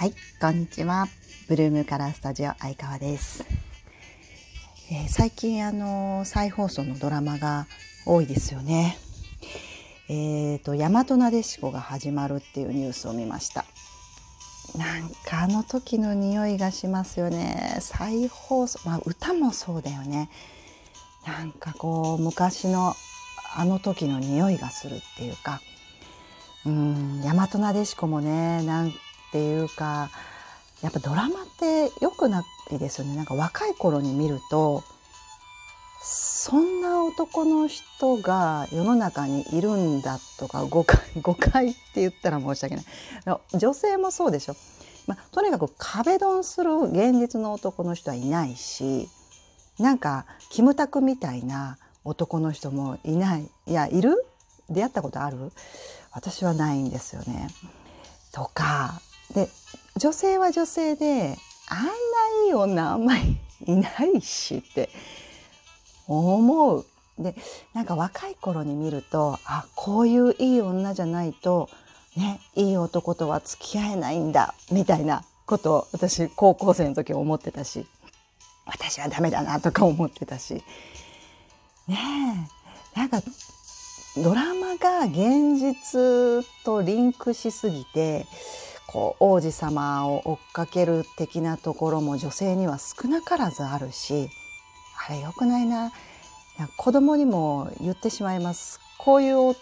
はい、こんにちは。ブルームカラースタジオ相川です。えー最近あの再放送のドラマが多いですよね。えっ、と大和なでしこが始まるっていうニュースを見ました。なんかあの時の匂いがしますよね。再放送、まあ歌もそうだよね。なんかこう昔のあの時の匂いがするっていうか。うん大和なでしこもねなんていうかやっぱドラマって良くないですよね。なんか若い頃に見るとそんな男の人が世の中にいるんだとか誤解 誤解って言ったら申し訳ない。女性もそうでしょ、まあ、とにかく壁ドンする現実の男の人はいないしなんかキムタクみたいな男の人もいない。いやいる？出会ったことある？私はないんですよね。とかで女性は女性であんないい女あんまりいないしって思う。でなんか若い頃に見るとあこういういい女じゃないとねいい男とは付き合えないんだみたいなことを私高校生の時思ってたし私はダメだなとか思ってたしねえなんかドラマが現実とリンクしすぎてこう王子様を追っかける的なところも女性には少なからずあるしあれ良くないな。子供にも言ってしまいます。こういう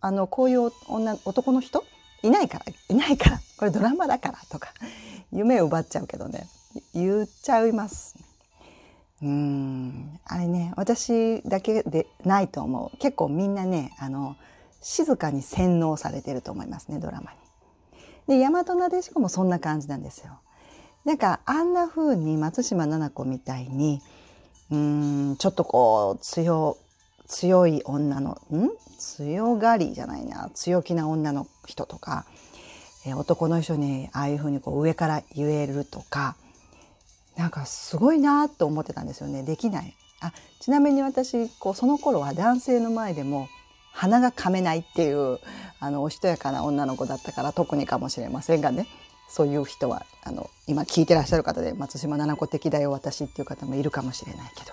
あのこういう女男の人？いないからいないから。これドラマだからとか。夢を奪っちゃうけどね。言っちゃいます。うん。あれね私だけでないと思う。結構みんなねあの静かに洗脳されてると思いますねドラマに。で大和なでしこもそんな感じなんですよ。なんかあんな風に松島菜々子みたいにうんちょっとこう強強い女のん？強がりじゃないな。強気な女の人とか、え男の人にああいう風にこう上から言えるとかなんかすごいなと思ってたんですよね。できない。あちなみに私こうその頃は男性の前でも鼻が噛めないっていうあのおしとやかな女の子だったから特にかもしれませんがね。そういう人はあの今聞いてらっしゃる方で松島菜々子的だよ私っていう方もいるかもしれないけど。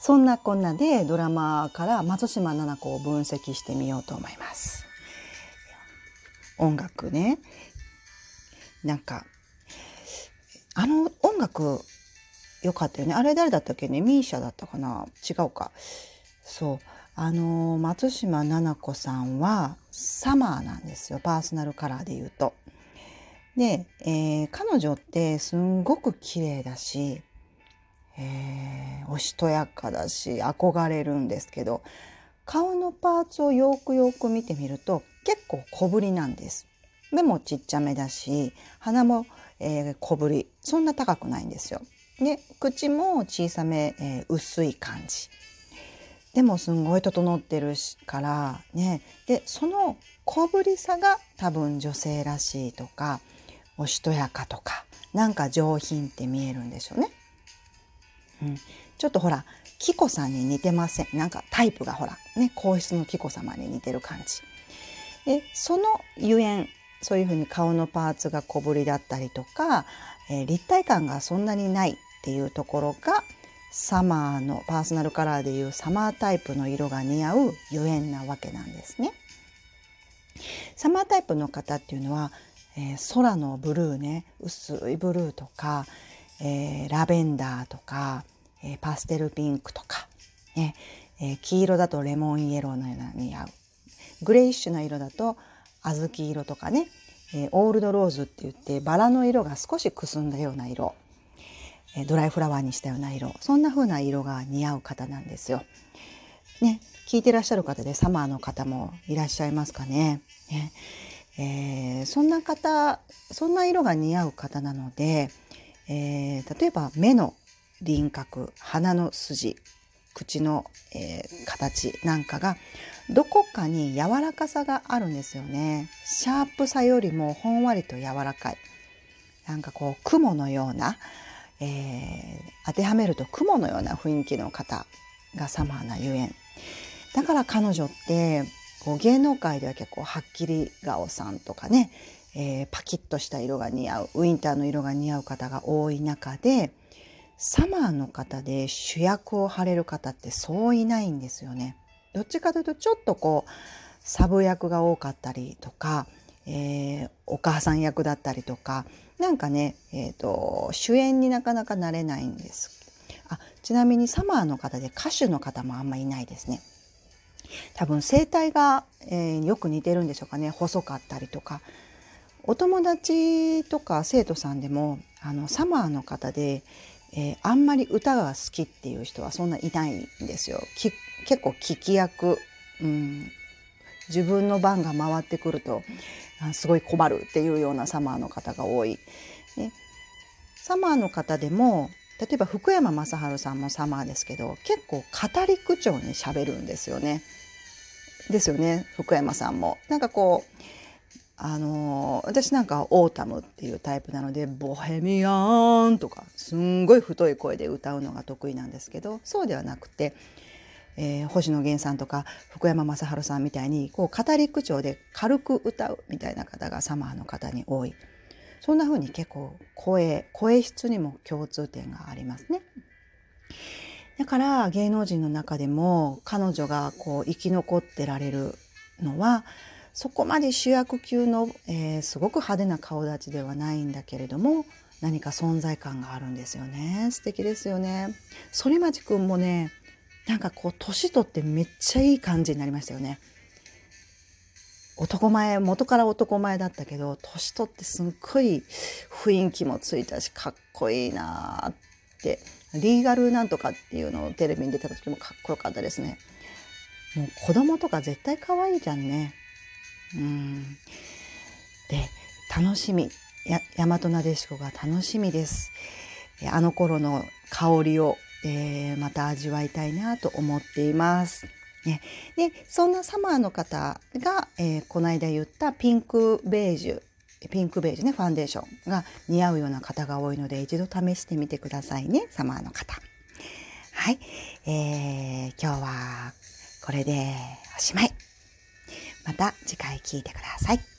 そんなこんなでドラマから松島菜々子を分析してみようと思います。音楽ね。なんかあの音楽良かったよね。あれ誰だったっけね？ミーシャだったかな？違うか。そう。あの松島菜々子さんはサマーなんですよパーソナルカラーで言うと。で、えー彼女ってすんごく綺麗だし、えーおしとやかだし憧れるんですけど顔のパーツをよくよく見てみると結構小ぶりなんです。目もちっちゃめだし鼻も、えー小ぶりそんな高くないんですよ。で口も小さめ、えー薄い感じ。でもすんごい整ってるからねでその小ぶりさが多分女性らしいとかおしとやかとかなんか上品って見えるんでしょうね。うん、ちょっとほら紀子さんに似てません？なんかタイプがほらね皇室の紀子様に似てる感じ。でそのゆえんそういうふうに顔のパーツが小ぶりだったりとか、えー立体感がそんなにないっていうところがサマーのパーソナルカラーでいうサマータイプの色が似合うゆえんなわけなんですね。サマータイプの方っていうのは、えー空のブルーね薄いブルーとか、えーラベンダーとか、えーパステルピンクとか、ねえー黄色だとレモンイエローのような似合うグレイッシュな色だと小豆色とかね、えーオールドローズって言ってバラの色が少しくすんだような色、ドライフラワーにしたような色そんな風な色が似合う方なんですよ。ね、聞いてらっしゃる方でサマーの方もいらっしゃいますかね。ねえーそんな方そんな色が似合う方なので、えー例えば目の輪郭鼻の筋口の、えー形なんかがどこかに柔らかさがあるんですよね。シャープさよりもほんわりと柔らかい。なんかこう雲のような、えー当てはめると雲のような雰囲気の方がサマーなゆえん。だから彼女ってこう芸能界では結構はっきり顔さんとかね、えー、パキッとした色が似合うウィンターの色が似合う方が多い中でサマーの方で主役を張れる方ってそういないんですよね。どっちかというとちょっとこうサブ役が多かったりとか、えー、お母さん役だったりとかなんかね、えーと、主演になかなかなれないんです。あちなみにサマーの方で歌手の方もあんまいないですね。多分声帯が、えー、よく似てるんでしょうかね細かったりとかお友達とか生徒さんでもあのサマーの方で、えー、あんまり歌が好きっていう人はそんないないんですよ。結構聞き役、うん、自分の番が回ってくるとすごい困るっていうようなサマーの方が多い。ね、サマーの方でも例えば福山雅治さんもサマーですけど結構語り口調にしゃべるんですよね。ですよね福山さんも。なんかこうあのー、私なんかオータムっていうタイプなので「ボヘミアン」とかすんごい太い声で歌うのが得意なんですけどそうではなくて、えー、星野源さんとか福山雅治さんみたいにこう語り口調で軽く歌うみたいな方がサマーの方に多い。そんな風に結構声声質にも共通点がありますね。だから芸能人の中でも彼女がこう生き残ってられるのはそこまで主役級の、えー、すごく派手な顔立ちではないんだけれども何か存在感があるんですよね。素敵ですよね。反町くんもねなんかこう年取ってめっちゃいい感じになりましたよね男前元から男前だったけど年取ってすっごい雰囲気もついたしかっこいいなってリーガルなんとかっていうのをテレビに出た時もかっこよかったですね。もう子供とか絶対可愛いじゃんね。うん。で、楽しみ。や、大和なでしこが楽しみです。あの頃の香りを、えー、また味わいたいなと思っています。ね、でそんなサマーの方が、えー、この間言ったピンクベージュピンクベージュねファンデーションが似合うような方が多いので一度試してみてくださいねサマーの方。はい、えー、今日はこれでおしまい。また次回聞いてください。